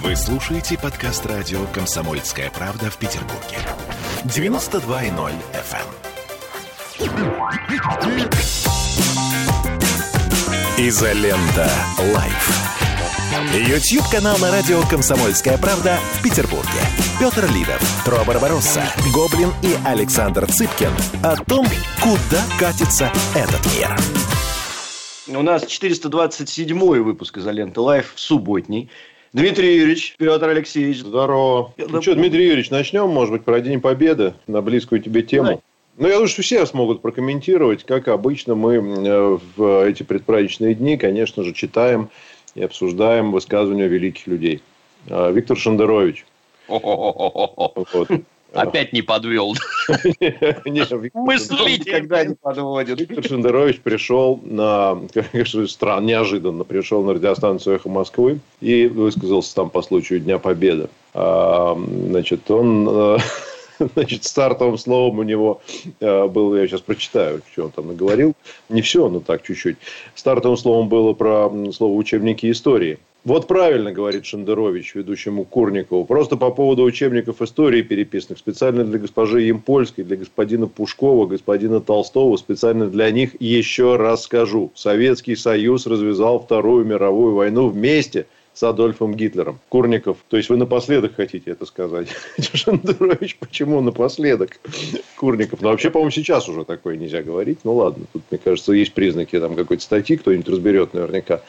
Вы слушаете подкаст радио «Комсомольская правда» в Петербурге. 92.0 FM. Изолента. Live. YouTube-канал на радио «Комсомольская правда» в Петербурге. Петр Лидов, True Барбаросса, Гоблин и Александр Цыпкин о том, куда катится этот мир. У нас 427 выпуск «Изоленты Live» субботний. Дмитрий Юрьевич, Петр Алексеевич. Здорово. Ну что, Дмитрий Юрьевич, начнем, может быть, про День Победы на близкую тебе тему. Давай. Ну, я думаю, что все смогут прокомментировать. Как обычно, мы э, в эти предпраздничные дни, конечно же, читаем и обсуждаем высказывания великих людей. А, Виктор Шендерович. Вот. Опять не подвел. Мыслить когда не подводит. Виктор Шендерович пришел на, конечно, странно, неожиданно пришел на радиостанцию «Эхо Москвы» и высказался там по случаю Дня Победы. А, значит, он э, Значит, стартовым словом у него э, было, я сейчас прочитаю, что он там наговорил. Не все, но так чуть-чуть. Стартовым словом было про слово учебники истории. Вот правильно, говорит Шендерович, ведущему Курникову. Просто по поводу учебников истории, переписанных специально для госпожи Емпольской, для господина Пушкова, господина Толстого, специально для них еще раз скажу. Советский Союз развязал Вторую мировую войну вместе – с Адольфом Гитлером. Курников, то есть вы напоследок хотите это сказать? Шендерович, почему напоследок? Курников. Ну, вообще, по-моему, сейчас уже такое нельзя говорить. Ну, ладно, тут, мне кажется, есть признаки там какой-то статьи, кто-нибудь разберет наверняка.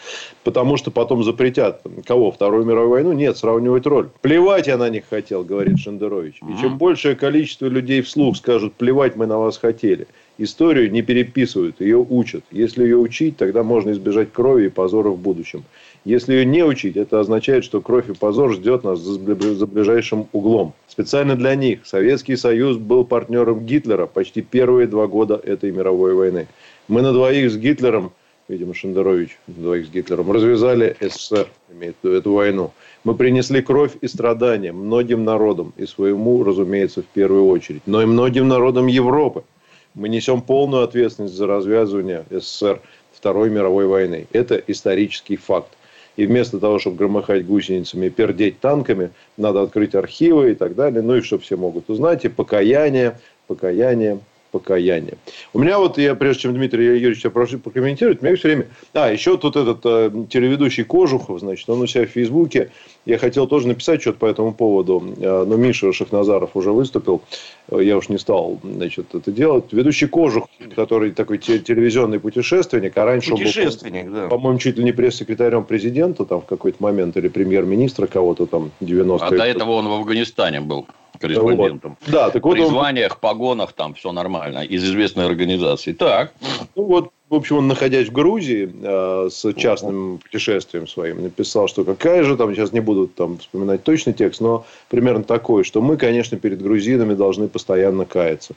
Потому что потом запретят. Кого? Вторую мировую войну? Нет, сравнивать роль. Плевать я на них хотел, говорит Шендерович. И чем большее количество людей вслух скажут, плевать мы на вас хотели, Историю не переписывают, ее учат. Если ее учить, тогда можно избежать крови и позора в будущем. Если ее не учить, это означает, что кровь и позор ждет нас за ближайшим углом. Специально для них Советский Союз был партнером Гитлера почти первые два года этой мировой войны. Мы на двоих с Гитлером, видимо, Шендерович, на двоих с Гитлером, развязали СССР, имеет эту войну. Мы принесли кровь и страдания многим народам, и своему, разумеется, в первую очередь, но и многим народам Европы. Мы несем полную ответственность за развязывание СССР Второй мировой войны. Это исторический факт. И вместо того, чтобы громыхать гусеницами и пердеть танками, надо открыть архивы и так далее. Ну и чтобы все могут узнать. И покаяние, покаяние, покаяние. У меня вот, я прежде чем Дмитрий Юрьевич прошу прокомментировать, у меня все время... А, еще тут этот э, телеведущий Кожухов, значит, он у себя в Фейсбуке. Я хотел тоже написать что-то по этому поводу, э, но Миша Шахназаров уже выступил. Я уж не стал, значит, это делать. Ведущий Кожух, который такой телевизионный путешественник, а раньше путешественник, был, да. по-моему, чуть ли не пресс-секретарем президента там в какой-то момент, или премьер-министра кого-то там 90-е. А до этого он в Афганистане был корреспондентом. Вот. Да, так вот При он... званиях, погонах, там все нормально. Из известной организации. Так. Ну вот, в общем, он, находясь в Грузии э, с частным путешествием своим, написал, что какая же там, сейчас не буду там вспоминать точный текст, но примерно такой, что мы, конечно, перед грузинами должны постоянно каяться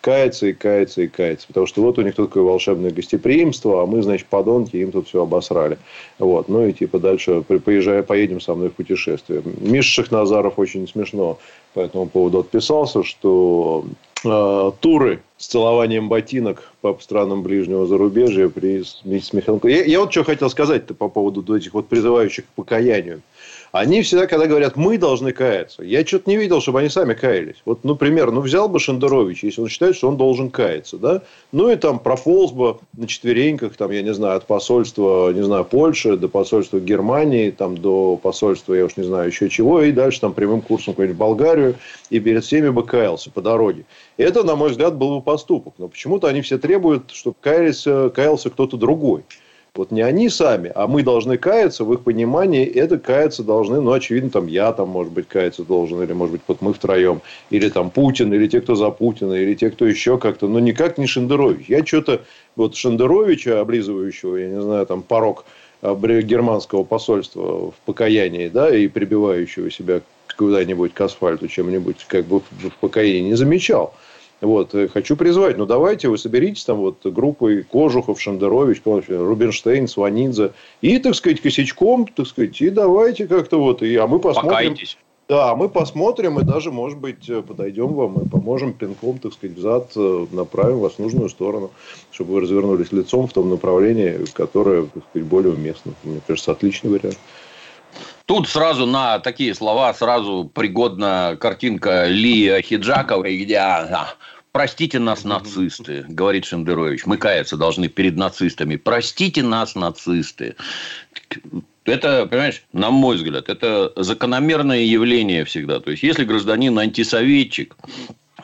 кается и кается и кается. Потому что вот у них тут такое волшебное гостеприимство, а мы, значит, подонки, им тут все обосрали. Вот. Ну и типа дальше поезжая, поедем со мной в путешествие. Миша Шахназаров очень смешно по этому поводу отписался, что э, туры с целованием ботинок по странам ближнего зарубежья при с Михаилом... Я, я вот что хотел сказать-то по поводу этих вот призывающих к покаянию. Они всегда, когда говорят, мы должны каяться, я что-то не видел, чтобы они сами каялись. Вот, например, ну, взял бы Шендерович, если он считает, что он должен каяться, да, ну, и там прополз бы на четвереньках, там, я не знаю, от посольства, не знаю, Польши до посольства Германии, там, до посольства, я уж не знаю, еще чего, и дальше там прямым курсом какую-нибудь Болгарию, и перед всеми бы каялся по дороге. Это, на мой взгляд, был бы поступок. Но почему-то они все требуют, чтобы каялся, каялся кто-то другой. Вот не они сами, а мы должны каяться, в их понимании это каяться должны, ну, очевидно, там я там, может быть, каяться должен, или, может быть, вот мы втроем, или там Путин, или те, кто за Путина, или те, кто еще как-то, но никак не Шендерович. Я что-то, вот Шендеровича, облизывающего, я не знаю, там, порог а, германского посольства в покаянии, да, и прибивающего себя куда-нибудь к асфальту чем-нибудь, как бы в покаянии не замечал. Вот, э, хочу призвать, ну давайте вы соберитесь там вот группой Кожухов, Шендерович, Рубинштейн, Сванидзе и, так сказать, косячком, так сказать, и давайте как-то вот, и, а мы посмотрим. Покайтесь. Да, мы посмотрим и даже, может быть, э, подойдем вам и поможем пинком, так сказать, взад, э, направим вас в нужную сторону, чтобы вы развернулись лицом в том направлении, которое, так сказать, более уместно. Мне кажется, отличный вариант. Тут сразу на такие слова сразу пригодна картинка Ли Хиджаковой, где а, Простите нас, нацисты, говорит Шендерович. Мы каяться должны перед нацистами. Простите нас, нацисты. Это, понимаешь, на мой взгляд, это закономерное явление всегда. То есть, если гражданин антисоветчик,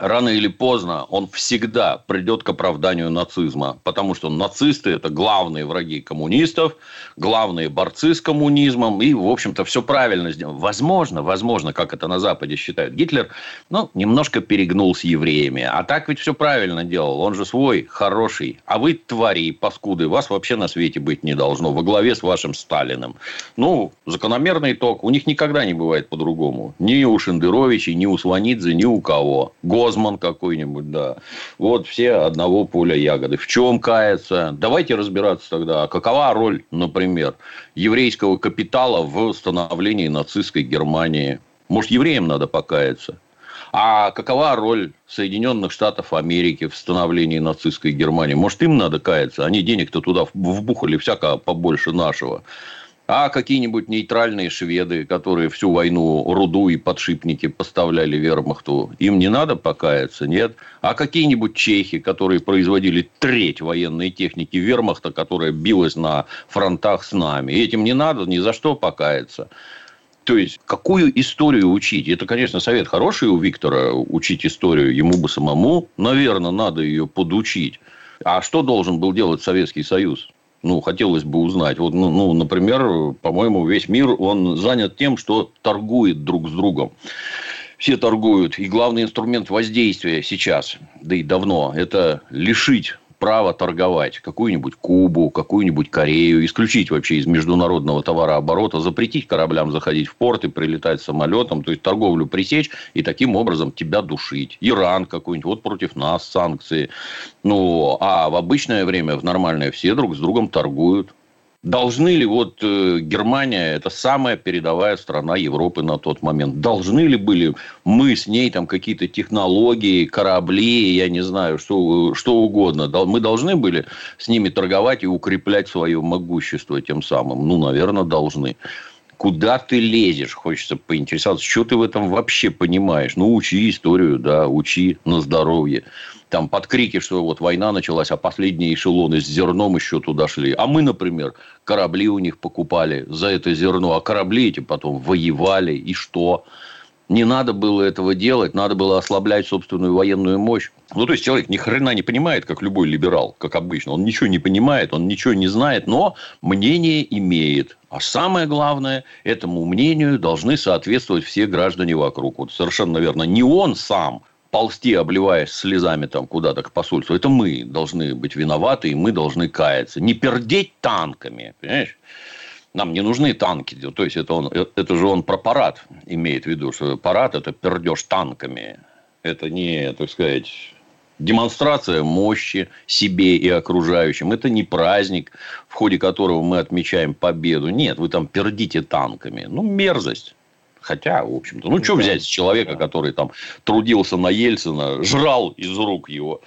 рано или поздно он всегда придет к оправданию нацизма. Потому что нацисты – это главные враги коммунистов, главные борцы с коммунизмом. И, в общем-то, все правильно сделано. Возможно, возможно, как это на Западе считают. Гитлер, ну, немножко перегнул с евреями. А так ведь все правильно делал. Он же свой, хороший. А вы твари, паскуды. Вас вообще на свете быть не должно. Во главе с вашим Сталиным. Ну, закономерный итог. У них никогда не бывает по-другому. Ни у Шендеровича, ни у Сванидзе, ни у кого. Гозман какой-нибудь, да. Вот все одного поля ягоды. В чем кается? Давайте разбираться тогда. А какова роль, например, еврейского капитала в становлении нацистской Германии? Может, евреям надо покаяться? А какова роль Соединенных Штатов Америки в становлении нацистской Германии? Может, им надо каяться? Они денег-то туда вбухали всяко побольше нашего. А какие-нибудь нейтральные шведы, которые всю войну руду и подшипники поставляли вермахту, им не надо покаяться, нет? А какие-нибудь чехи, которые производили треть военной техники вермахта, которая билась на фронтах с нами, этим не надо ни за что покаяться. То есть, какую историю учить? Это, конечно, совет хороший у Виктора, учить историю. Ему бы самому, наверное, надо ее подучить. А что должен был делать Советский Союз? Ну, хотелось бы узнать. Вот, ну, ну, например, по-моему, весь мир, он занят тем, что торгует друг с другом. Все торгуют. И главный инструмент воздействия сейчас, да и давно, это лишить право торговать какую-нибудь Кубу, какую-нибудь Корею, исключить вообще из международного товарооборота, запретить кораблям заходить в порт и прилетать самолетом, то есть торговлю пресечь и таким образом тебя душить. Иран какой-нибудь, вот против нас санкции. Ну, а в обычное время, в нормальное, все друг с другом торгуют. Должны ли вот э, Германия, это самая передовая страна Европы на тот момент, должны ли были мы с ней там какие-то технологии, корабли, я не знаю, что, что угодно, мы должны были с ними торговать и укреплять свое могущество тем самым? Ну, наверное, должны. Куда ты лезешь, хочется поинтересоваться, что ты в этом вообще понимаешь? Ну, учи историю, да, учи на здоровье там под крики, что вот война началась, а последние эшелоны с зерном еще туда шли. А мы, например, корабли у них покупали за это зерно, а корабли эти потом воевали. И что? Не надо было этого делать, надо было ослаблять собственную военную мощь. Ну, то есть, человек ни хрена не понимает, как любой либерал, как обычно. Он ничего не понимает, он ничего не знает, но мнение имеет. А самое главное, этому мнению должны соответствовать все граждане вокруг. Вот совершенно, наверное, не он сам ползти, обливаясь слезами там куда-то к посольству, это мы должны быть виноваты, и мы должны каяться. Не пердеть танками, понимаешь? Нам не нужны танки. То есть, это, он, это же он про парад имеет в виду, что парад – это пердеж танками. Это не, так сказать, демонстрация мощи себе и окружающим. Это не праздник, в ходе которого мы отмечаем победу. Нет, вы там пердите танками. Ну, мерзость. Хотя, в общем-то, ну, что взять с человека, который там трудился на Ельцина, жрал из рук его.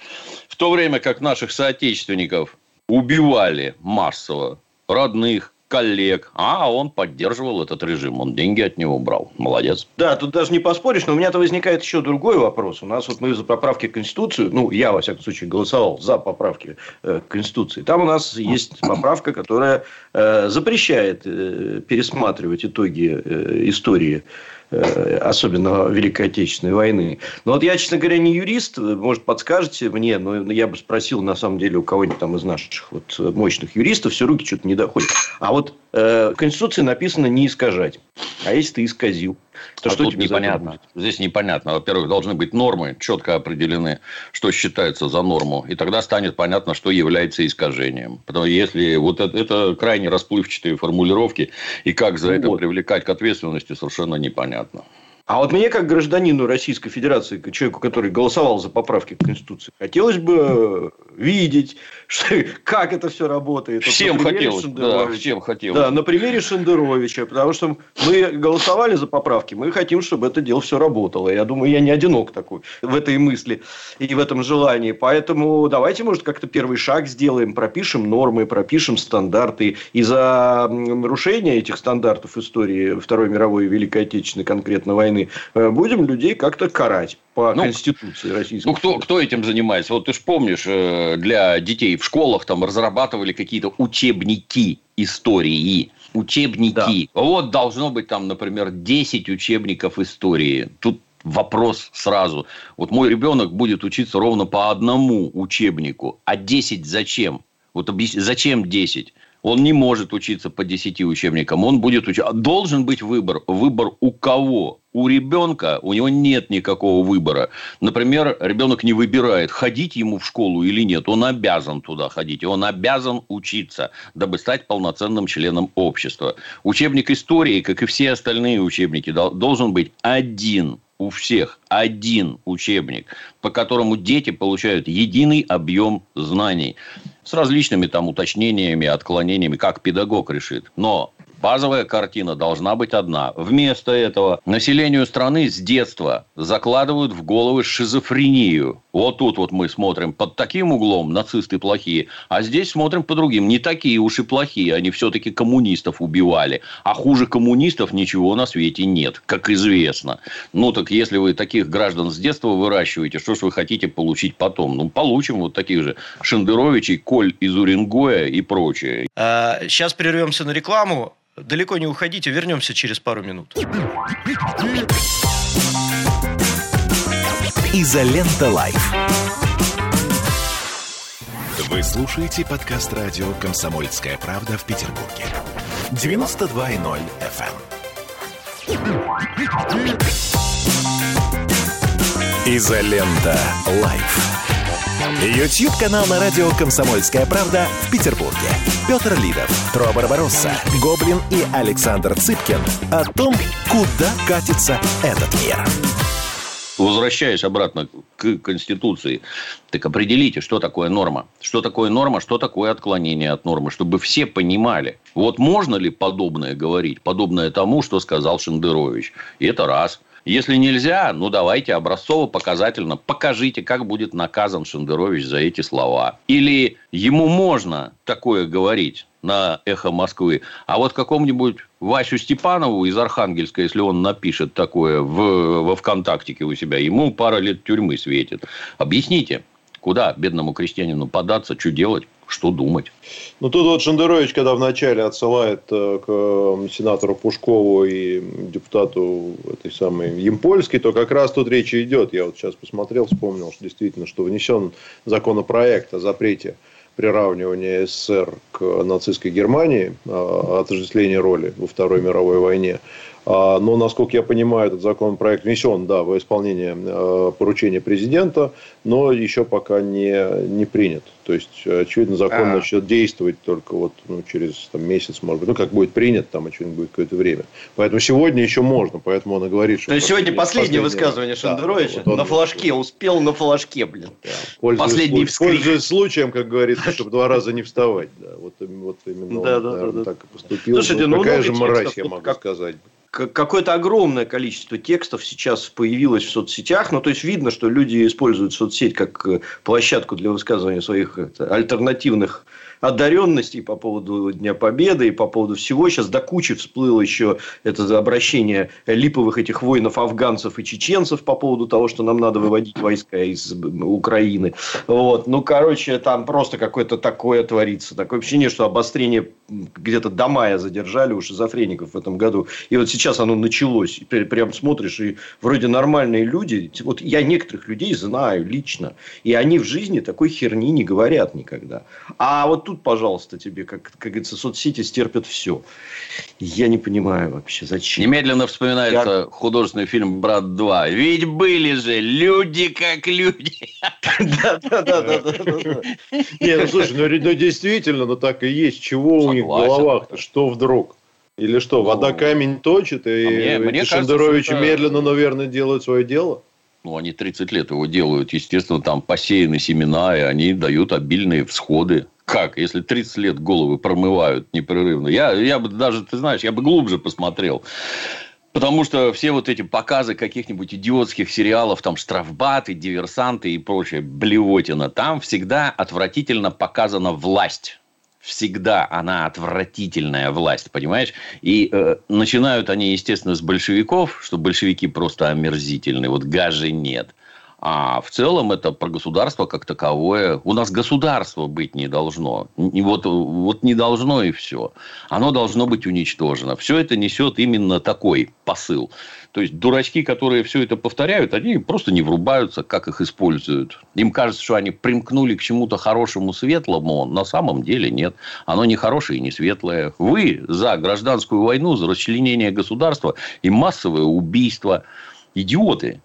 В то время как наших соотечественников убивали массово родных, коллег, а он поддерживал этот режим, он деньги от него брал. Молодец. Да, тут даже не поспоришь, но у меня-то возникает еще другой вопрос. У нас вот мы за поправки к Конституции, ну, я, во всяком случае, голосовал за поправки э, к Конституции. Там у нас есть поправка, которая э, запрещает э, пересматривать итоги э, истории особенно Великой Отечественной войны. Но вот я, честно говоря, не юрист, может, подскажете мне, но я бы спросил, на самом деле, у кого-нибудь там из наших вот мощных юристов, все руки что-то не доходят. А вот э, в Конституции написано не искажать. А если ты исказил, то а что тебе непонятно? Здесь непонятно. Во-первых, должны быть нормы, четко определены, что считается за норму. И тогда станет понятно, что является искажением. Потому что если вот это, это крайне расплывчатые формулировки, и как за ну, это вот. привлекать к ответственности, совершенно непонятно. А вот мне, как гражданину Российской Федерации, как человеку, который голосовал за поправки к Конституции, хотелось бы видеть, что, как это все работает. Всем вот хотелось. Да, всем хотелось. Да, на примере Шендеровича. Потому что мы голосовали за поправки, мы хотим, чтобы это дело все работало. Я думаю, я не одинок такой в этой мысли и в этом желании. Поэтому давайте, может, как-то первый шаг сделаем, пропишем нормы, пропишем стандарты. И за нарушение этих стандартов истории Второй мировой и Великой Отечественной конкретно войны стороны, э, будем людей как-то карать по ну, Конституции Российской Ну, кто, кто этим занимается? Вот ты же помнишь, э, для детей в школах там разрабатывали какие-то учебники истории. Учебники. Да. Вот должно быть там, например, 10 учебников истории. Тут вопрос сразу. Вот мой ребенок будет учиться ровно по одному учебнику. А 10 зачем? Вот зачем 10? Он не может учиться по 10 учебникам. Он будет учиться. Должен быть выбор. Выбор у кого? У ребенка у него нет никакого выбора. Например, ребенок не выбирает, ходить ему в школу или нет. Он обязан туда ходить. Он обязан учиться, дабы стать полноценным членом общества. Учебник истории, как и все остальные учебники, должен быть один у всех один учебник, по которому дети получают единый объем знаний с различными там уточнениями, отклонениями, как педагог решит. Но Базовая картина должна быть одна. Вместо этого населению страны с детства закладывают в головы шизофрению. Вот тут вот мы смотрим под таким углом нацисты плохие, а здесь смотрим по другим. Не такие уж и плохие, они все-таки коммунистов убивали. А хуже коммунистов ничего на свете нет, как известно. Ну, так если вы таких граждан с детства выращиваете, что ж вы хотите получить потом? Ну, получим вот таких же Шендеровичей, Коль из Уренгоя и прочее. А, сейчас прервемся на рекламу. Далеко не уходите, вернемся через пару минут. Изолента Live. Вы слушаете подкаст радио «Комсомольская правда» в Петербурге. 92.0 FM. Эм. Изолента Live. YouTube-канал на радио «Комсомольская правда» в Петербурге. Петр Лидов, True Барбаросса, Гоблин и Александр Цыпкин о том, куда катится этот мир. Возвращаясь обратно к Конституции, так определите, что такое норма. Что такое норма, что такое отклонение от нормы, чтобы все понимали. Вот можно ли подобное говорить, подобное тому, что сказал Шендерович. И это раз – если нельзя, ну давайте образцово-показательно покажите, как будет наказан Шендерович за эти слова. Или ему можно такое говорить на «Эхо Москвы», а вот какому-нибудь Васю Степанову из Архангельска, если он напишет такое в, во ВКонтактике у себя, ему пара лет тюрьмы светит. Объясните, куда бедному крестьянину податься, что делать? Что думать. Ну, тут вот Шендерович, когда вначале отсылает э, к сенатору Пушкову и депутату этой самой Емпольской, то как раз тут речь идет. Я вот сейчас посмотрел, вспомнил, что действительно, что внесен законопроект о запрете приравнивания СССР к нацистской Германии, отождествления роли во Второй мировой войне. А, но, насколько я понимаю, этот законопроект внесен да, во исполнение э, поручения президента, но еще пока не, не принят. То есть, очевидно, закон а. начнет действовать только вот, ну, через там, месяц, может быть. Ну, как будет принят, там, очевидно, будет какое-то время. Поэтому сегодня еще можно, поэтому он и говорит, что... То есть, сегодня последнее, высказывание Шендеровича да, вот на флажке, успел на флажке, блин. Да. Пользуясь, Последний вскрик. Пользуясь случаем, как говорится, чтобы два раза не вставать. Да. Вот, вот именно да, он, да, наверное, да, так и поступил. Слушайте, ну, Какая же мразь, я могу сказать какое-то огромное количество текстов сейчас появилось в соцсетях. Ну, то есть, видно, что люди используют соцсеть как э, площадку для высказывания своих альтернативных одаренностей по поводу Дня Победы и по поводу всего. Сейчас до кучи всплыло еще это обращение липовых этих воинов афганцев и чеченцев по поводу того, что нам надо выводить войска из Украины. Вот. Ну, короче, там просто какое-то такое творится. Такое ощущение, что обострение где-то до мая задержали у шизофреников в этом году. И вот сейчас оно началось. И прям смотришь, и вроде нормальные люди. Вот я некоторых людей знаю лично. И они в жизни такой херни не говорят никогда. А вот тут, пожалуйста, тебе, как, как говорится, соцсети стерпят все. Я не понимаю вообще, зачем. Немедленно вспоминается Я... художественный фильм «Брат 2». Ведь были же люди как люди. Да-да-да. Не, ну слушай, ну, ну действительно, ну так и есть. Чего у них в головах-то? Что вдруг? Или что, вода камень точит, и а Шендерович медленно, но верно делает свое дело? Ну, они 30 лет его делают. Естественно, там посеяны семена, и они дают обильные всходы. Как? Если 30 лет головы промывают непрерывно. Я, я бы даже, ты знаешь, я бы глубже посмотрел. Потому что все вот эти показы каких-нибудь идиотских сериалов, там штрафбаты, диверсанты и прочее, блевотина, там всегда отвратительно показана власть всегда она отвратительная власть, понимаешь? И э, начинают они, естественно, с большевиков, что большевики просто омерзительны, вот гажи нет. А в целом это про государство как таковое. У нас государство быть не должно. И вот, вот не должно и все. Оно должно быть уничтожено. Все это несет именно такой посыл. То есть, дурачки, которые все это повторяют, они просто не врубаются, как их используют. Им кажется, что они примкнули к чему-то хорошему, светлому. На самом деле нет. Оно не хорошее и не светлое. Вы за гражданскую войну, за расчленение государства и массовое убийство. Идиоты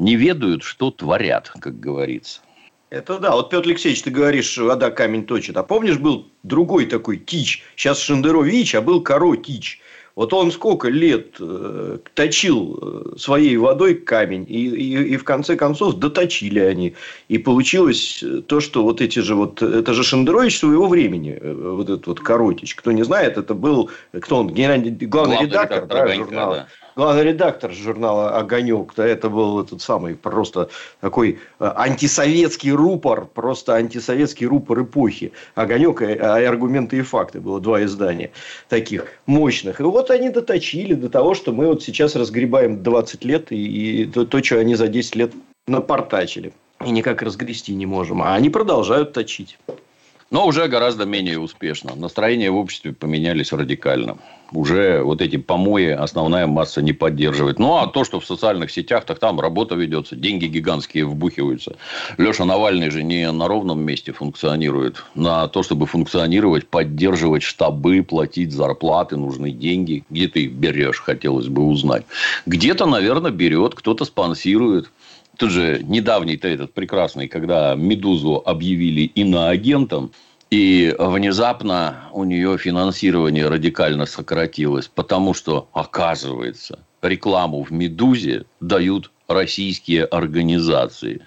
не ведают, что творят, как говорится. Это да. Вот, Петр Алексеевич, ты говоришь, вода камень точит. А помнишь, был другой такой Тич? Сейчас Шендерович, а был Коро Тич. Вот он сколько лет э, точил э, своей водой камень, и, и, и в конце концов доточили они. И получилось то, что вот эти же вот... Это же Шендерович своего времени, э, вот этот вот Коротич. Кто не знает, это был... Кто он? Генеральный, главный, главный редактор, редактор да, журнала. Да главный редактор журнала «Огонек», да, это был этот самый просто такой э, антисоветский рупор, просто антисоветский рупор эпохи. «Огонек» и «Аргументы и факты» было два издания таких мощных. И вот они доточили до того, что мы вот сейчас разгребаем 20 лет и, и то, то, что они за 10 лет напортачили. И никак разгрести не можем. А они продолжают точить. Но уже гораздо менее успешно. Настроения в обществе поменялись радикально. Уже вот эти помои основная масса не поддерживает. Ну, а то, что в социальных сетях, так там работа ведется, деньги гигантские вбухиваются. Леша Навальный же не на ровном месте функционирует. На то, чтобы функционировать, поддерживать штабы, платить зарплаты, нужны деньги. Где ты их берешь, хотелось бы узнать. Где-то, наверное, берет, кто-то спонсирует. Тут же недавний-то этот прекрасный, когда «Медузу» объявили иноагентом, и внезапно у нее финансирование радикально сократилось, потому что, оказывается, рекламу в «Медузе» дают российские организации.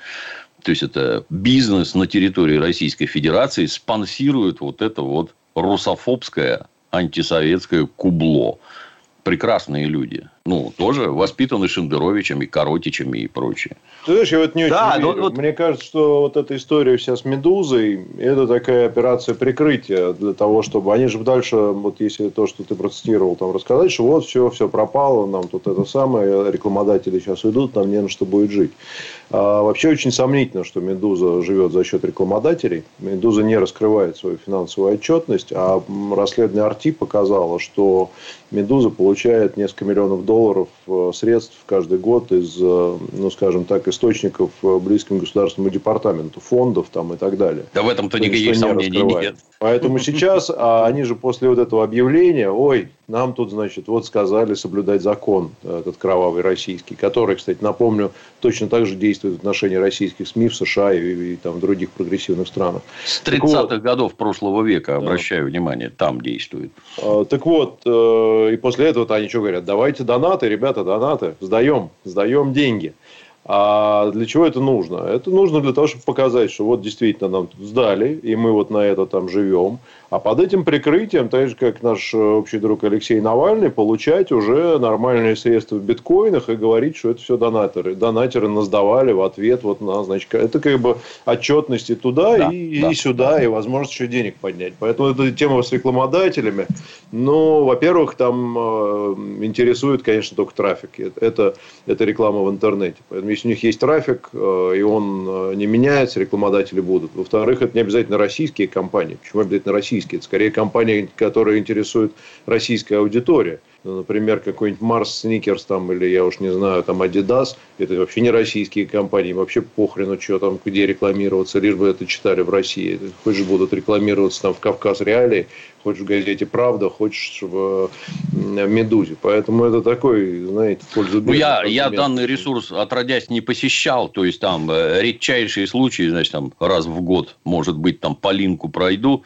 То есть, это бизнес на территории Российской Федерации спонсирует вот это вот русофобское антисоветское кубло. Прекрасные люди ну, тоже воспитаны Шендеровичем и Коротичем и прочее. Ты знаешь, я вот не очень да, верю. Вот... Мне кажется, что вот эта история вся с «Медузой» – это такая операция прикрытия для того, чтобы... Они же дальше, вот если то, что ты процитировал, там рассказать, что вот все, все пропало, нам тут это самое, рекламодатели сейчас уйдут, нам не на что будет жить. А вообще очень сомнительно, что «Медуза» живет за счет рекламодателей. «Медуза» не раскрывает свою финансовую отчетность, а расследование «Арти» показало, что «Медуза» получает несколько миллионов долларов долларов э, средств каждый год из, э, ну, скажем так, источников э, близким государственному департаменту, фондов там и так далее. Да в этом-то никаких сомнений нет. Поэтому сейчас, а они же после вот этого объявления, ой, нам тут, значит, вот сказали соблюдать закон, этот кровавый российский, который, кстати, напомню, точно так же действует в отношении российских СМИ в США и, и там в других прогрессивных странах. С 30-х вот, годов прошлого века, обращаю да. внимание, там действует. А, так вот, и после этого они что говорят? Давайте донаты, ребята, донаты, сдаем, сдаем деньги. А для чего это нужно? Это нужно для того, чтобы показать, что вот действительно нам сдали, и мы вот на это там живем. А под этим прикрытием, так же, как наш э, общий друг Алексей Навальный, получать уже нормальные средства в биткоинах и говорить, что это все донаторы. Донатеры нас давали в ответ вот на, значит, это как бы отчетности туда да, и, да, и сюда, да. и возможность еще денег поднять. Поэтому эта тема с рекламодателями, ну, во-первых, там э, интересует, конечно, только трафик. Это, это реклама в интернете. Поэтому если у них есть трафик, э, и он э, не меняется, рекламодатели будут. Во-вторых, это не обязательно российские компании. Почему обязательно российские? Российские. Это скорее компании, которые интересуют российская аудитория. Ну, например, какой-нибудь Марс Сникерс там, или я уж не знаю, там Adidas, это вообще не российские компании, вообще похрену, что там, где рекламироваться, лишь бы это читали в России. Хочешь будут рекламироваться там в Кавказ Реалии, хочешь в газете «Правда», хочешь в «Медузе». Поэтому это такой, знаете, пользу ну, я, я данный ресурс отродясь не посещал, то есть там э, редчайшие случаи, значит, там раз в год, может быть, там по линку пройду.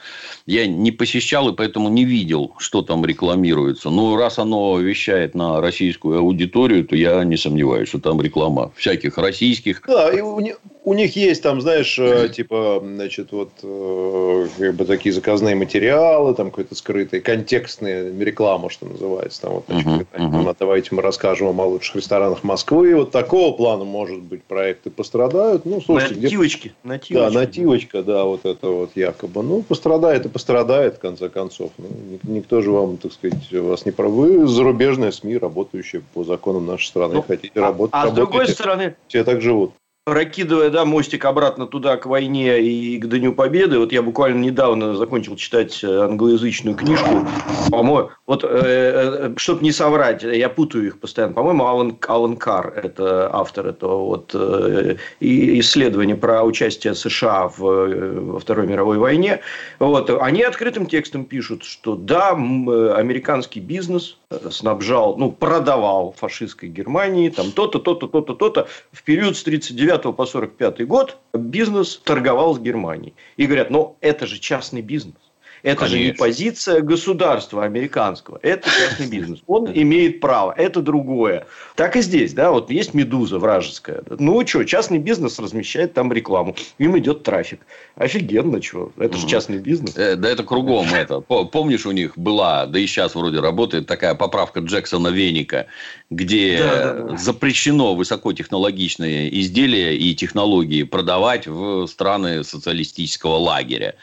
Я не посещал и поэтому не видел, что там рекламируется. Но раз оно вещает на российскую аудиторию, то я не сомневаюсь, что там реклама всяких российских. Да, и у, у них есть там, знаешь, э, типа, значит, вот э, как бы такие заказные материалы, там какой-то скрытый, контекстная реклама, что называется. Там вот, значит, uh-huh, uh-huh. давайте мы расскажем вам о лучших ресторанах Москвы. И вот такого плана, может быть, проекты пострадают. Ну, слушайте, нативочки, нативочки. Да, нативочка, да, вот это вот якобы. Ну, пострадает и пострадает, в конце концов. Ну, никто же вам, так сказать, вас не прав. Вы зарубежная СМИ, работающая по законам нашей страны. Ну, Хотите а, работать, а, а с другой стороны... Все так живут. Прокидывая да, мостик обратно туда, к войне и к Дню Победы, вот я буквально недавно закончил читать э, англоязычную книжку, по-моему, вот, э, э, чтобы не соврать, я путаю их постоянно, по-моему, Алан, Алан Карр, это автор этого вот э, исследования про участие США в, э, во Второй мировой войне, вот, они открытым текстом пишут, что да, американский бизнес снабжал, ну, продавал фашистской Германии, там то-то, то-то, то-то, то-то, в период с 39 по 45 год бизнес торговал с Германией. И говорят, ну это же частный бизнес. Это Конечно. же не позиция государства американского. Это частный бизнес. Он имеет право. Это другое. Так и здесь. Да, вот есть «Медуза» вражеская. Ну, что, частный бизнес размещает там рекламу. Им идет трафик. Офигенно, что. Это же частный бизнес. Э, да это кругом это. Помнишь, у них была, да и сейчас вроде работает такая поправка Джексона Веника, где да, да, да. запрещено высокотехнологичные изделия и технологии продавать в страны социалистического лагеря.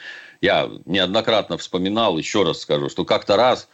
Я неоднократно вспоминал, еще раз скажу, что как-то раз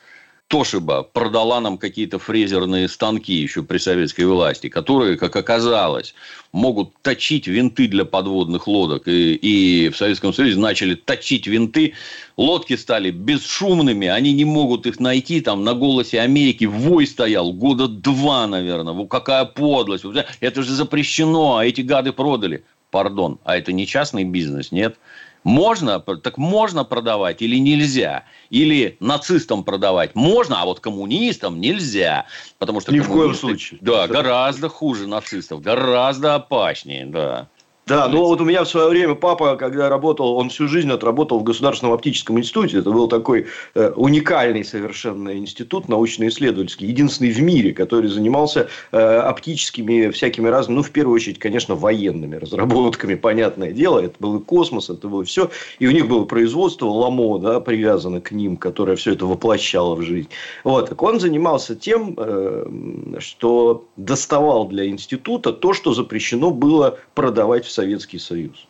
Тошиба продала нам какие-то фрезерные станки еще при советской власти, которые, как оказалось, могут точить винты для подводных лодок. И, и в Советском Союзе начали точить винты. Лодки стали бесшумными, они не могут их найти. Там на «Голосе Америки» вой стоял года два, наверное. Вот какая подлость. Это же запрещено, а эти гады продали. Пардон, а это не частный бизнес, нет? Можно, так можно продавать или нельзя? Или нацистам продавать можно, а вот коммунистам нельзя. Потому что Ни в коем случае. Да, гораздо хуже нацистов, гораздо опаснее, да. Да, ну вот у меня в свое время папа, когда работал, он всю жизнь отработал в Государственном оптическом институте. Это был такой э, уникальный совершенно институт научно-исследовательский, единственный в мире, который занимался э, оптическими всякими разными, ну, в первую очередь, конечно, военными разработками, понятное дело. Это был и космос, это было все. И у них было производство ЛАМО, да, привязано к ним, которое все это воплощало в жизнь. Вот, так он занимался тем, э, что доставал для института то, что запрещено было продавать в Советский Союз.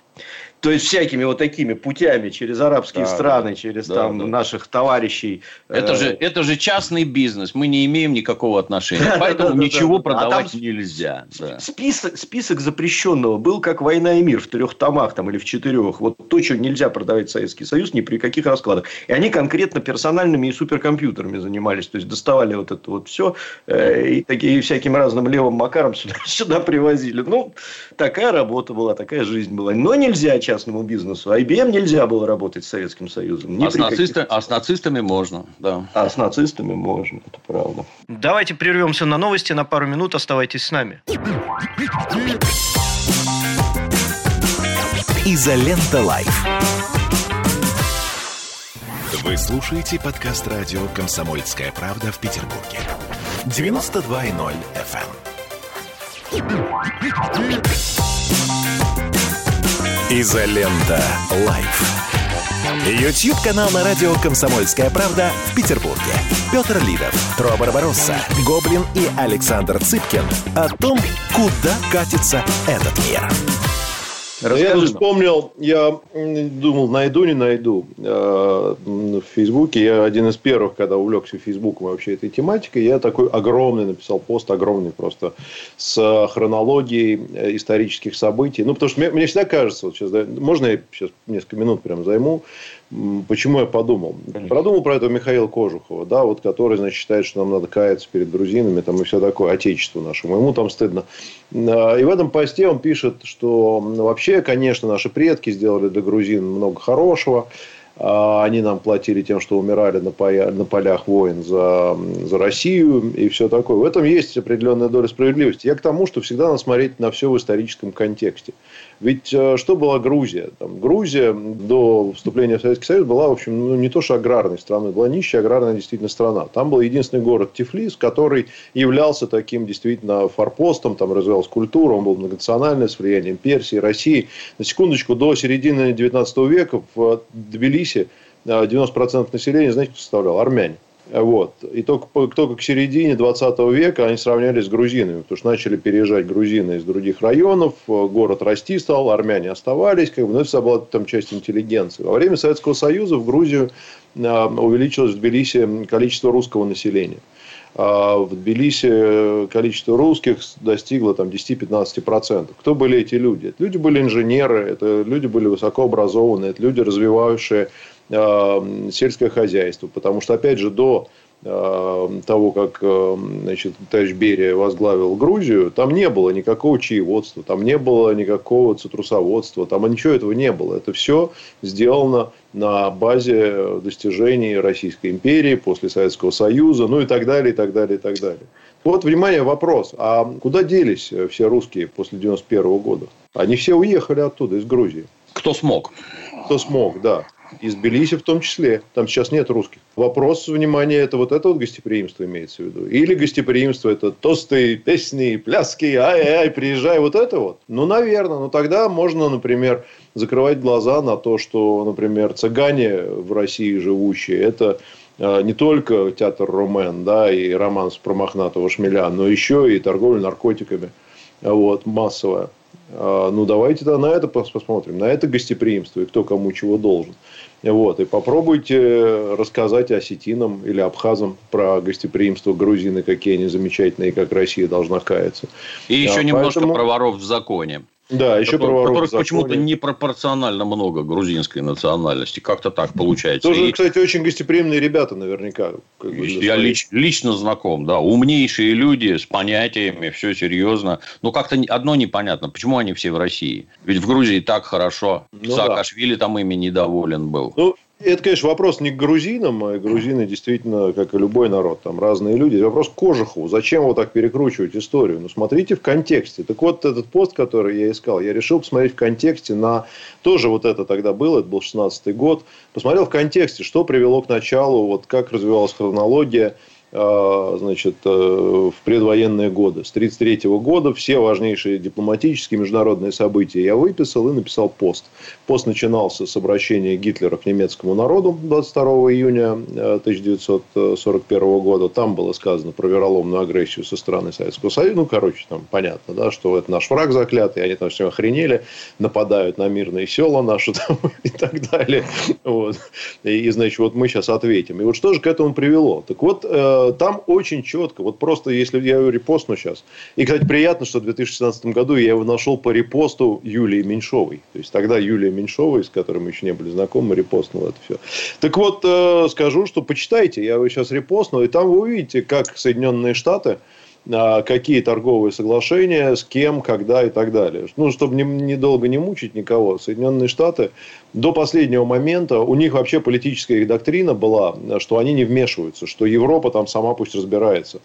То есть всякими вот такими путями через арабские да, страны, через да, там да. наших товарищей. Это же э, это же частный бизнес, мы не имеем никакого отношения, поэтому ничего а продавать нельзя. Список список запрещенного был как война и мир в трех томах там или в четырех. Вот то, что нельзя продавать в Советский Союз ни при каких раскладах. И они конкретно персональными и суперкомпьютерами занимались, то есть доставали вот это вот все э, и такие всяким разным левым макаром сюда, сюда привозили. Ну такая работа была, такая жизнь была. Но нельзя частному бизнесу. А IBM нельзя было работать с Советским Союзом. А с, нацисты... а с нацистами можно, да. А с нацистами можно, это правда. Давайте прервемся на новости на пару минут. Оставайтесь с нами. Изолента Live. Вы слушаете подкаст радио «Комсомольская правда» в Петербурге. 92.0 FM. Изолента. Live. YouTube-канал на радио «Комсомольская правда» в Петербурге. Петр Лидов, True Барбаросса, Гоблин и Александр Цыпкин о том, куда катится этот мир. Расскажи я тут вспомнил, я думал, найду, не найду. Э, в Фейсбуке я один из первых, когда увлекся Фейсбуком вообще этой тематикой, я такой огромный написал пост, огромный просто, с хронологией э, исторических событий. Ну, потому что мне, мне всегда кажется, вот сейчас, можно я сейчас несколько минут прям займу, Почему я подумал? Продумал про этого Михаила Кожухова, да, вот, который, значит, считает, что нам надо каяться перед грузинами там, и все такое, отечество нашему. Ему там стыдно. А, и в этом посте он пишет, что вообще, конечно, наши предки сделали для грузин много хорошего. А, они нам платили тем, что умирали на, полях войн за, за Россию и все такое. В этом есть определенная доля справедливости. Я к тому, что всегда надо смотреть на все в историческом контексте. Ведь э, что была Грузия? Там, Грузия до вступления в Советский Союз была, в общем, ну, не то что аграрной страной, была нищая аграрная действительно страна. Там был единственный город Тифлис, который являлся таким действительно форпостом, там развивалась культура, он был многонациональный, с влиянием Персии, России. На секундочку, до середины 19 века в Тбилиси 90% э, населения, знаете, кто составлял? Армяне. Вот. И только, только к середине 20 века они сравнялись с грузинами, потому что начали переезжать грузины из других районов, город расти стал, армяне оставались, как бы, но это была там часть интеллигенции. Во время Советского Союза в Грузию а, увеличилось в Тбилиси количество русского населения. А в Тбилиси количество русских достигло там, 10-15%. Кто были эти люди? Это люди были инженеры, это люди были высокообразованные, это люди, развивающие э, сельское хозяйство. Потому что, опять же, до э, того, как э, значит, товарищ Берия возглавил Грузию, там не было никакого чаеводства, там не было никакого цитрусоводства, там ничего этого не было. Это все сделано на базе достижений Российской империи, после Советского Союза, ну и так далее, и так далее, и так далее. Вот, внимание, вопрос. А куда делись все русские после 91 года? Они все уехали оттуда, из Грузии. Кто смог? Кто смог, да. Из Тбилиси в том числе. Там сейчас нет русских. Вопрос, внимания, это вот это вот гостеприимство имеется в виду? Или гостеприимство это тосты, песни, пляски, ай-ай, приезжай, вот это вот? Ну, наверное. Но тогда можно, например, закрывать глаза на то, что, например, цыгане в России живущие, это а, не только театр Ромен, да, и романс про мохнатого шмеля, но еще и торговля наркотиками, вот, массовая. А, ну, давайте тогда на это посмотрим, на это гостеприимство и кто кому чего должен. Вот, и попробуйте рассказать осетинам или абхазам про гостеприимство грузины, какие они замечательные, и как Россия должна каяться. И еще а, немножко поэтому... про воров в законе. Да, еще про Которых почему-то непропорционально много грузинской национальности. Как-то так получается. Тоже, и... кстати, очень гостеприимные ребята наверняка. Как бы, Я лич, лично знаком, да. Умнейшие люди с понятиями, все серьезно. Но как-то одно непонятно, почему они все в России? Ведь в Грузии так хорошо. Ну, Саакашвили да. там ими недоволен был. Ну, это, конечно, вопрос не к грузинам, а грузины действительно, как и любой народ, там разные люди. Вопрос к Кожухову. Зачем вот так перекручивать историю? Ну, смотрите в контексте. Так вот, этот пост, который я искал, я решил посмотреть в контексте на... Тоже вот это тогда было, это был 16-й год. Посмотрел в контексте, что привело к началу, вот как развивалась хронология значит, э, в предвоенные годы. С 1933 года все важнейшие дипломатические международные события я выписал и написал пост. Пост начинался с обращения Гитлера к немецкому народу 22 июня 1941 э, года. Там было сказано про вероломную агрессию со стороны Советского Союза. Ну, короче, там понятно, да, что это наш враг заклятый, они там все охренели, нападают на мирные села наши там, и так далее. Вот. И, значит, вот мы сейчас ответим. И вот что же к этому привело? Так вот, э, там очень четко, вот просто если я его репостну сейчас, и, кстати, приятно, что в 2016 году я его нашел по репосту Юлии Меньшовой. То есть, тогда Юлия Меньшова, с которой мы еще не были знакомы, репостнула это все. Так вот, э, скажу, что почитайте, я его сейчас репостнул, и там вы увидите, как Соединенные Штаты – какие торговые соглашения, с кем, когда и так далее. Ну, чтобы недолго не, не мучить никого, Соединенные Штаты до последнего момента, у них вообще политическая их доктрина была, что они не вмешиваются, что Европа там сама пусть разбирается.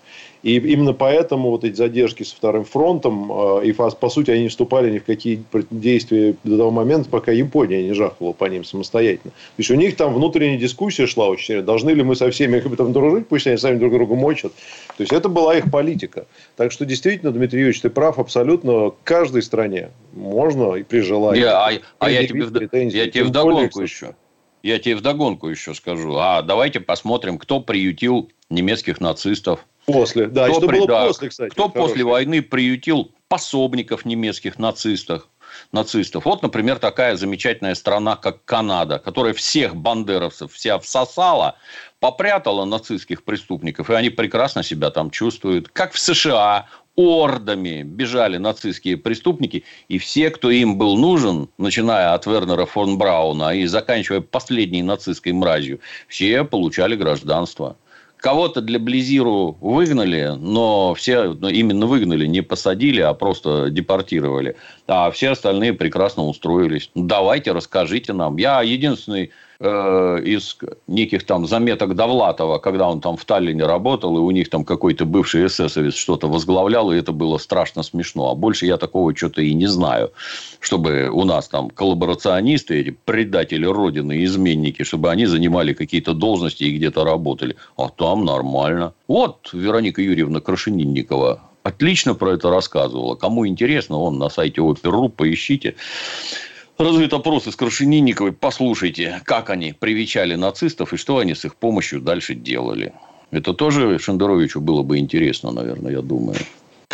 И именно поэтому вот эти задержки со вторым фронтом, а, и по сути они не вступали ни в какие действия до того момента, пока Япония не жахнула по ним самостоятельно. То есть, у них там внутренняя дискуссия шла очень Должны ли мы со всеми там дружить, пусть они сами друг друга мочат. То есть, это была их политика. Так что, действительно, Дмитрий Юрьевич, ты прав абсолютно. Каждой стране можно и при желании. Я, а, а я тебе, я тебе вдогонку еще. Я тебе вдогонку еще скажу. А давайте посмотрим, кто приютил немецких нацистов После, да, кто, что при, было да, после, кстати. Кто хороший. после войны приютил пособников немецких нацистов? нацистов. Вот, например, такая замечательная страна, как Канада, которая всех бандеровцев вся всосала, попрятала нацистских преступников, и они прекрасно себя там чувствуют. Как в США, ордами бежали нацистские преступники, и все, кто им был нужен, начиная от Вернера фон Брауна и заканчивая последней нацистской мразью, все получали гражданство. Кого-то для Близиру выгнали, но все но именно выгнали, не посадили, а просто депортировали. А все остальные прекрасно устроились. Давайте, расскажите нам. Я единственный Э, из неких там заметок Довлатова, когда он там в Таллине работал, и у них там какой-то бывший эсэсовец что-то возглавлял, и это было страшно смешно. А больше я такого что-то и не знаю, чтобы у нас там коллаборационисты, эти предатели Родины, изменники, чтобы они занимали какие-то должности и где-то работали. А там нормально. Вот Вероника Юрьевна Крашенинникова отлично про это рассказывала. Кому интересно, он на сайте Опер.ру, поищите. Развит опрос из Крашенинниковой. Послушайте, как они привечали нацистов и что они с их помощью дальше делали. Это тоже Шендеровичу было бы интересно, наверное, я думаю.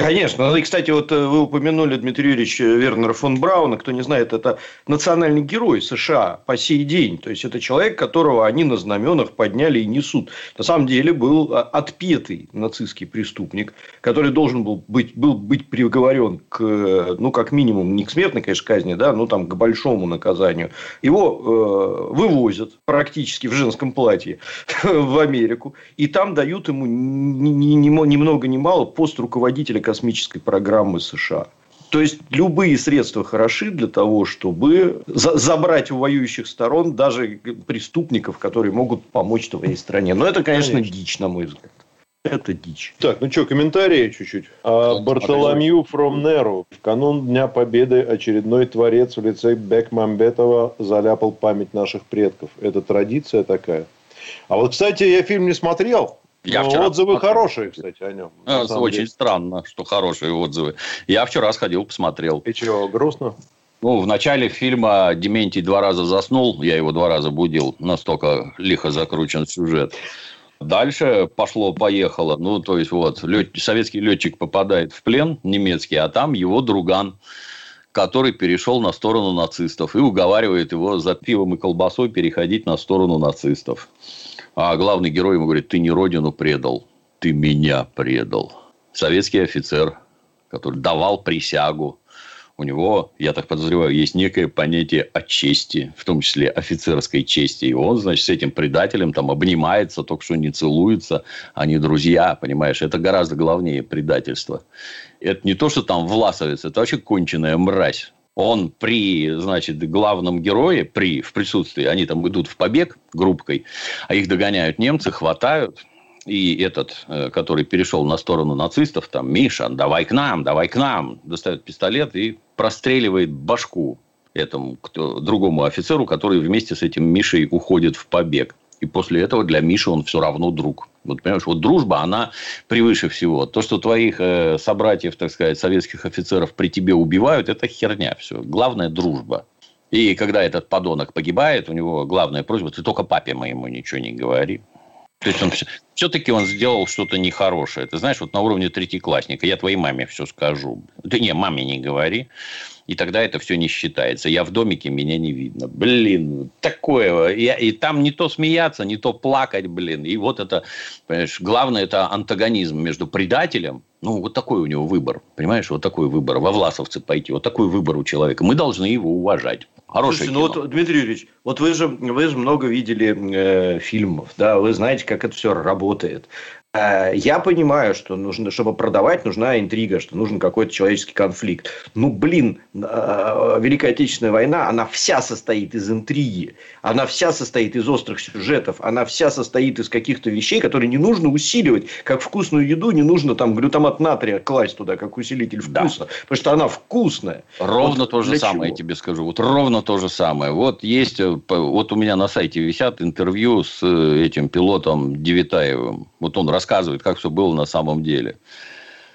Конечно. Ну, и, кстати, вот э, вы упомянули, Дмитрий Юрьевич, э, Вернера фон Брауна. Кто не знает, это национальный герой США по сей день. То есть, это человек, которого они на знаменах подняли и несут. На самом деле, был а, отпетый нацистский преступник, который должен был быть, был быть приговорен к, ну, как минимум, не к смертной, конечно, казни, да, но там к большому наказанию. Его э, вывозят практически в женском платье в Америку. И там дают ему ни, ни, ни, ни много ни мало пост руководителя космической программы США. То есть любые средства хороши для того, чтобы за забрать у воюющих сторон даже преступников, которые могут помочь твоей стране. Но это, конечно, конечно. дичь, на мой взгляд. Это дичь. Так, ну что, комментарии чуть-чуть. А, Бартоломью from Nero. В канун Дня Победы очередной творец в лице Бекмамбетова заляпал память наших предков. Это традиция такая. А вот, кстати, я фильм не смотрел. Я ну, вчера отзывы посмотрел. хорошие, кстати, о нем. А, очень деле. странно, что хорошие отзывы. Я вчера сходил, посмотрел. И чего, грустно? Ну, в начале фильма Дементий два раза заснул, я его два раза будил, настолько лихо закручен сюжет. Дальше пошло-поехало. Ну, то есть, вот, лет... советский летчик попадает в плен немецкий, а там его друган, который перешел на сторону нацистов и уговаривает его за пивом и колбасой переходить на сторону нацистов. А главный герой ему говорит, ты не родину предал, ты меня предал. Советский офицер, который давал присягу, у него, я так подозреваю, есть некое понятие о чести, в том числе офицерской чести. И он, значит, с этим предателем там обнимается, только что не целуется, они друзья, понимаешь. Это гораздо главнее предательство. Это не то, что там власовец, это вообще конченая мразь он при, значит, главном герое, при, в присутствии, они там идут в побег группкой, а их догоняют немцы, хватают, и этот, э, который перешел на сторону нацистов, там, Миша, давай к нам, давай к нам, достает пистолет и простреливает башку этому кто, другому офицеру, который вместе с этим Мишей уходит в побег. И после этого для Миши он все равно друг. Вот понимаешь, вот дружба, она превыше всего. То, что твоих э, собратьев, так сказать, советских офицеров при тебе убивают, это херня все. Главное – дружба. И когда этот подонок погибает, у него главная просьба – ты только папе моему ничего не говори. То есть, он все-таки он сделал что-то нехорошее. Ты знаешь, вот на уровне третьеклассника я твоей маме все скажу. Ты не, маме не говори. И тогда это все не считается. Я в домике, меня не видно. Блин, такое. И, и там не то смеяться, не то плакать, блин. И вот это, понимаешь, главное, это антагонизм между предателем. Ну, вот такой у него выбор. Понимаешь, вот такой выбор. Во власовцы пойти. Вот такой выбор у человека. Мы должны его уважать. Хорошее Слушайте, кино. ну вот, Дмитрий Юрьевич, вот вы же, вы же много видели э, фильмов, да, вы знаете, как это все работает. Э, я понимаю, что нужно, чтобы продавать, нужна интрига, что нужен какой-то человеческий конфликт. Ну, блин, э, Великая Отечественная война, она вся состоит из интриги. Она вся состоит из острых сюжетов. Она вся состоит из каких-то вещей, которые не нужно усиливать. Как вкусную еду не нужно там глютамат натрия класть туда, как усилитель вкуса. Да. Потому что она вкусная. Ровно вот то же самое, чего? я тебе скажу. Вот ровно то же самое. Вот есть, э, вот у меня на сайте висят интервью с этим пилотом Девитаевым. Вот он рассказывает, как все было на самом деле.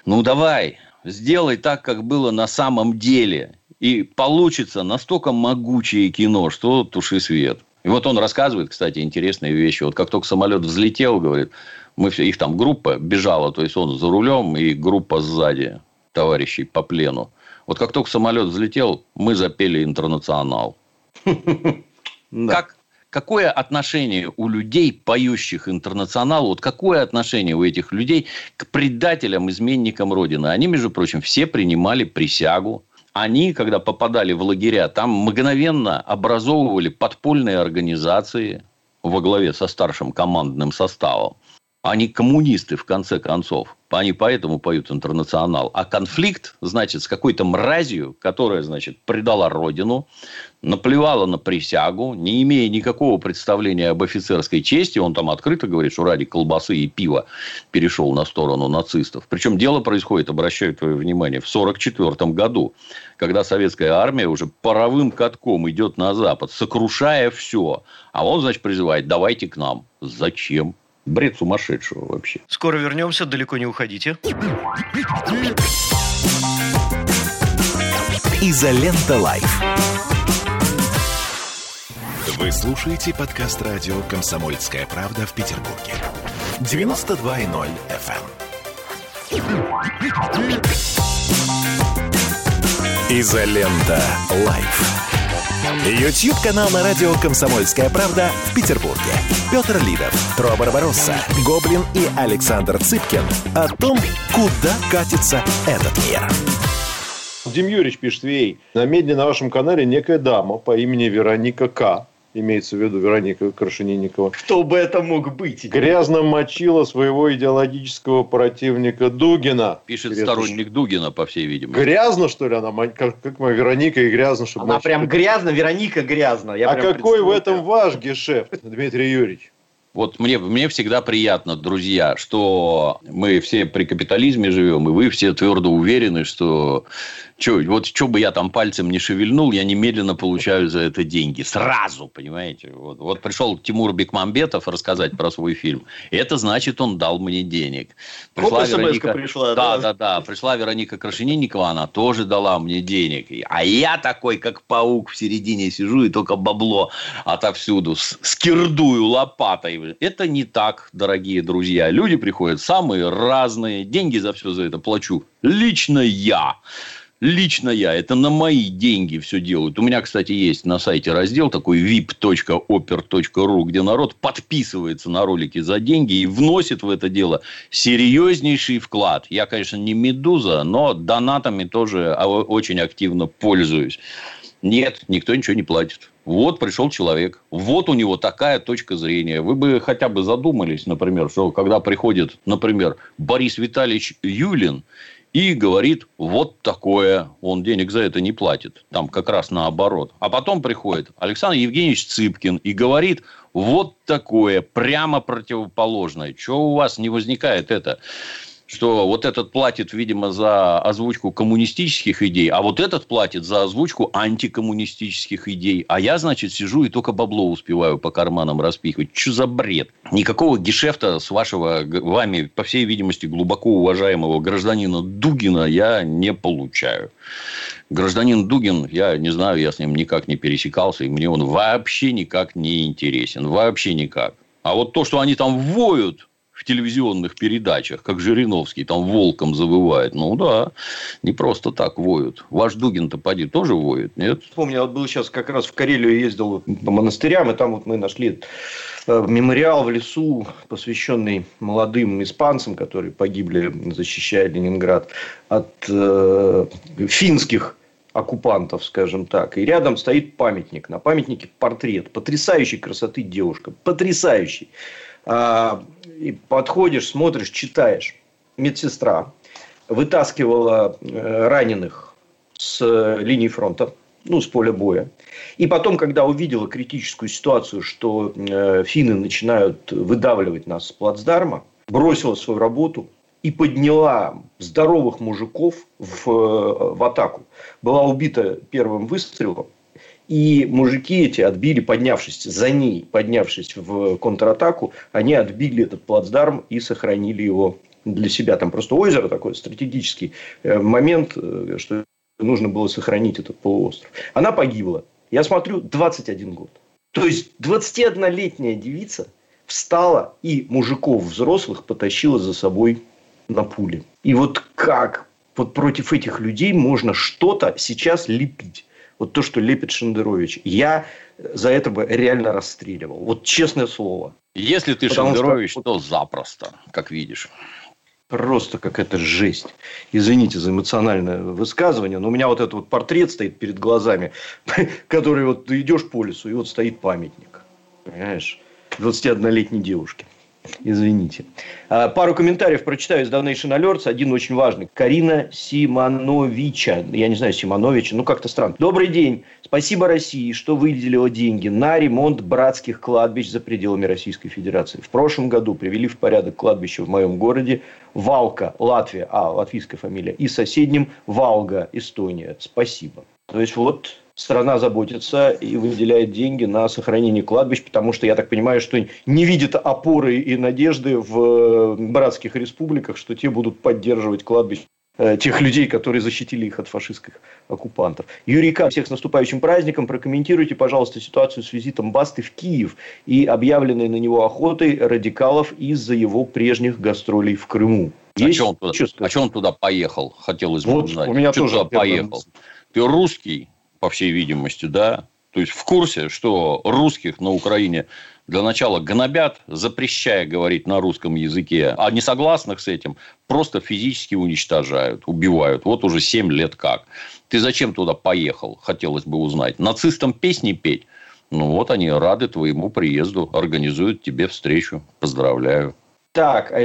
Ну, давай, сделай так, как было на самом деле. И получится настолько могучее кино, что туши свет. И вот он рассказывает, кстати, интересные вещи. Вот как только самолет взлетел, говорит, мы все, их там группа бежала, то есть он за рулем и группа сзади товарищей по плену. Вот как только самолет взлетел, мы запели «Интернационал». Как, какое отношение у людей, поющих «Интернационал», вот какое отношение у этих людей к предателям, изменникам Родины? Они, между прочим, все принимали присягу. Они, когда попадали в лагеря, там мгновенно образовывали подпольные организации во главе со старшим командным составом. Они коммунисты, в конце концов. Они поэтому поют «Интернационал». А конфликт, значит, с какой-то мразью, которая, значит, предала родину, наплевала на присягу, не имея никакого представления об офицерской чести. Он там открыто говорит, что ради колбасы и пива перешел на сторону нацистов. Причем дело происходит, обращаю твое внимание, в 1944 году, когда советская армия уже паровым катком идет на Запад, сокрушая все. А он, значит, призывает, давайте к нам. Зачем? Бред сумасшедшего вообще. Скоро вернемся, далеко не уходите. Изолента Live. Вы слушаете подкаст радио «Комсомольская правда» в Петербурге. 92.0 FM. Изолента Live. YouTube-канал на радио «Комсомольская правда» в Петербурге. Петр Лидов, True Барбаросса, Гоблин и Александр Цыпкин о том, куда катится этот мир. Дим Юрьевич пишет, Вей, намедни на вашем канале некая дама по имени Вероника К имеется в виду Вероника Крашенинникова. Кто бы это мог быть? Грязно мочила своего идеологического противника Дугина. Пишет грязно, сторонник Дугина, по всей видимости. Грязно, что ли, она? Как, как моя Вероника и грязно, чтобы Она мочить. прям грязно, Вероника грязно. Я а какой в этом ваш гешефт, Дмитрий Юрьевич? Вот мне, мне всегда приятно, друзья, что мы все при капитализме живем, и вы все твердо уверены, что Че, вот что бы я там пальцем не шевельнул, я немедленно получаю за это деньги. Сразу, понимаете? Вот, вот пришел Тимур Бекмамбетов рассказать про свой фильм. Это значит, он дал мне денег. Пришла вот Вероника... пришла. Да, да, да, да. Пришла Вероника Крашенинникова, она тоже дала мне денег. А я такой, как паук в середине сижу и только бабло отовсюду скирдую лопатой. Это не так, дорогие друзья. Люди приходят самые разные. Деньги за все за это плачу. Лично я. Лично я, это на мои деньги все делают. У меня, кстати, есть на сайте раздел такой vip.oper.ru, где народ подписывается на ролики за деньги и вносит в это дело серьезнейший вклад. Я, конечно, не медуза, но донатами тоже очень активно пользуюсь. Нет, никто ничего не платит. Вот пришел человек, вот у него такая точка зрения. Вы бы хотя бы задумались, например, что когда приходит, например, Борис Витальевич Юлин и говорит вот такое. Он денег за это не платит. Там как раз наоборот. А потом приходит Александр Евгеньевич Цыпкин и говорит вот такое, прямо противоположное. Чего у вас не возникает это? Что вот этот платит, видимо, за озвучку коммунистических идей, а вот этот платит за озвучку антикоммунистических идей. А я, значит, сижу и только бабло успеваю по карманам распихивать. Что за бред? Никакого гешефта с вашего, вами, по всей видимости, глубоко уважаемого гражданина Дугина я не получаю. Гражданин Дугин, я не знаю, я с ним никак не пересекался, и мне он вообще никак не интересен. Вообще никак. А вот то, что они там воют, в телевизионных передачах, как Жириновский там волком завывает. Ну да, не просто так воют. Ваш Дугин-то поди тоже воет, нет? Помню, я вот был сейчас как раз в Карелию ездил по монастырям, и там вот мы нашли э, мемориал в лесу, посвященный молодым испанцам, которые погибли, защищая Ленинград от э, финских оккупантов, скажем так. И рядом стоит памятник. На памятнике портрет. Потрясающей красоты девушка. Потрясающий. А, и подходишь, смотришь, читаешь. Медсестра вытаскивала э, раненых с э, линии фронта, ну, с поля боя. И потом, когда увидела критическую ситуацию, что э, финны начинают выдавливать нас с плацдарма, бросила свою работу и подняла здоровых мужиков в, в атаку. Была убита первым выстрелом, и мужики эти отбили, поднявшись за ней, поднявшись в контратаку, они отбили этот плацдарм и сохранили его для себя. Там просто озеро такой стратегический э, момент, э, что нужно было сохранить этот полуостров. Она погибла. Я смотрю, 21 год. То есть 21-летняя девица встала и мужиков взрослых потащила за собой на пуле. И вот как вот против этих людей можно что-то сейчас лепить. Вот то, что лепит Шендерович. Я за это бы реально расстреливал. Вот честное слово. Если ты Потому Шендерович, что... то запросто, как видишь. Просто какая-то жесть. Извините за эмоциональное высказывание, но у меня вот этот вот портрет стоит перед глазами, который вот ты идешь по лесу, и вот стоит памятник. Понимаешь? 21-летней девушке. Извините. А, пару комментариев прочитаю из Donation Alerts. Один очень важный. Карина Симоновича. Я не знаю, Симоновича. Ну, как-то странно. Добрый день. Спасибо России, что выделила деньги на ремонт братских кладбищ за пределами Российской Федерации. В прошлом году привели в порядок кладбище в моем городе Валка, Латвия, а, латвийская фамилия, и соседнем Валга, Эстония. Спасибо. То есть, вот страна заботится и выделяет деньги на сохранение кладбищ, потому что, я так понимаю, что не видит опоры и надежды в э, братских республиках, что те будут поддерживать кладбищ э, тех людей, которые защитили их от фашистских оккупантов. Юрий К. Всех с наступающим праздником. Прокомментируйте, пожалуйста, ситуацию с визитом Басты в Киев и объявленной на него охотой радикалов из-за его прежних гастролей в Крыму. А что он, туда, а что он туда поехал? Хотелось бы вот узнать. У меня что тоже туда поехал. Ты русский? По всей видимости, да, то есть в курсе, что русских на Украине для начала гнобят, запрещая говорить на русском языке, а несогласных с этим просто физически уничтожают, убивают. Вот уже 7 лет как. Ты зачем туда поехал, хотелось бы узнать. Нацистам песни петь? Ну, вот они рады твоему приезду, организуют тебе встречу. Поздравляю. Так, а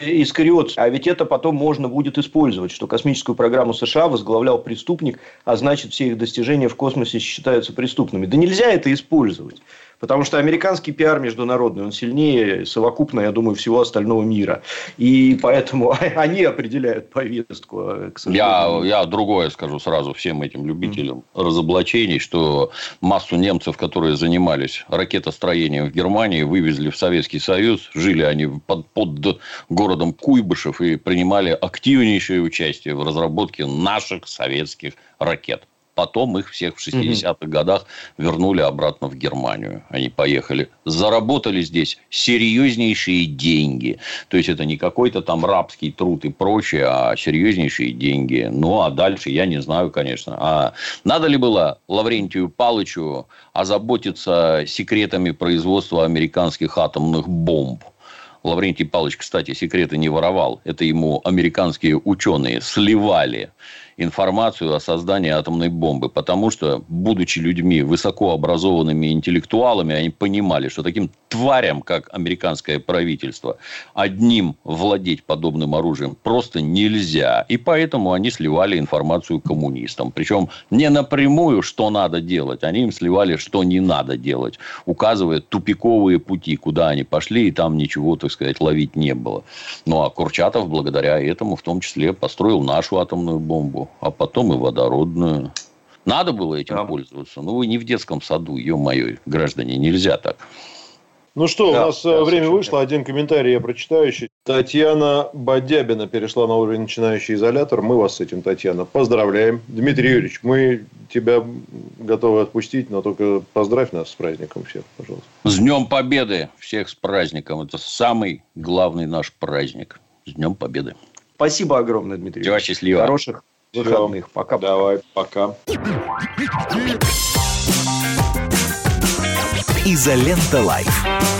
Искариот, а ведь это потом можно будет использовать, что космическую программу США возглавлял преступник, а значит все их достижения в космосе считаются преступными. Да нельзя это использовать. Потому что американский пиар международный, он сильнее совокупно, я думаю, всего остального мира. И поэтому они определяют повестку. А, я, я другое скажу сразу всем этим любителям mm-hmm. разоблачений, что массу немцев, которые занимались ракетостроением в Германии, вывезли в Советский Союз. Жили они под, под городом Куйбышев и принимали активнейшее участие в разработке наших советских ракет. Потом их всех в 60-х угу. годах вернули обратно в Германию. Они поехали. Заработали здесь серьезнейшие деньги. То есть, это не какой-то там рабский труд и прочее, а серьезнейшие деньги. Ну, а дальше я не знаю, конечно. А надо ли было Лаврентию Палычу озаботиться секретами производства американских атомных бомб? Лаврентий Павлович, кстати, секреты не воровал. Это ему американские ученые сливали информацию о создании атомной бомбы. Потому что, будучи людьми высокообразованными интеллектуалами, они понимали, что таким тварям, как американское правительство, одним владеть подобным оружием просто нельзя. И поэтому они сливали информацию коммунистам. Причем не напрямую, что надо делать. Они им сливали, что не надо делать. Указывая тупиковые пути, куда они пошли, и там ничего, так сказать, ловить не было. Ну, а Курчатов благодаря этому в том числе построил нашу атомную бомбу а потом и водородную. Надо было этим да. пользоваться. Ну, вы не в детском саду, ё-моё, граждане, нельзя так. Ну что, да, у нас э, да, время вышло. Верно. Один комментарий я прочитаю еще. Татьяна Бадябина перешла на уровень начинающий изолятор. Мы вас с этим, Татьяна, поздравляем. Дмитрий Юрьевич, мы тебя готовы отпустить, но только поздравь нас с праздником всех, пожалуйста. С Днем Победы всех с праздником. Это самый главный наш праздник. С Днем Победы. Спасибо огромное, Дмитрий. Всего счастливо. Хороших выходных. Все. Пока. Давай, пока. Изолента Лайф.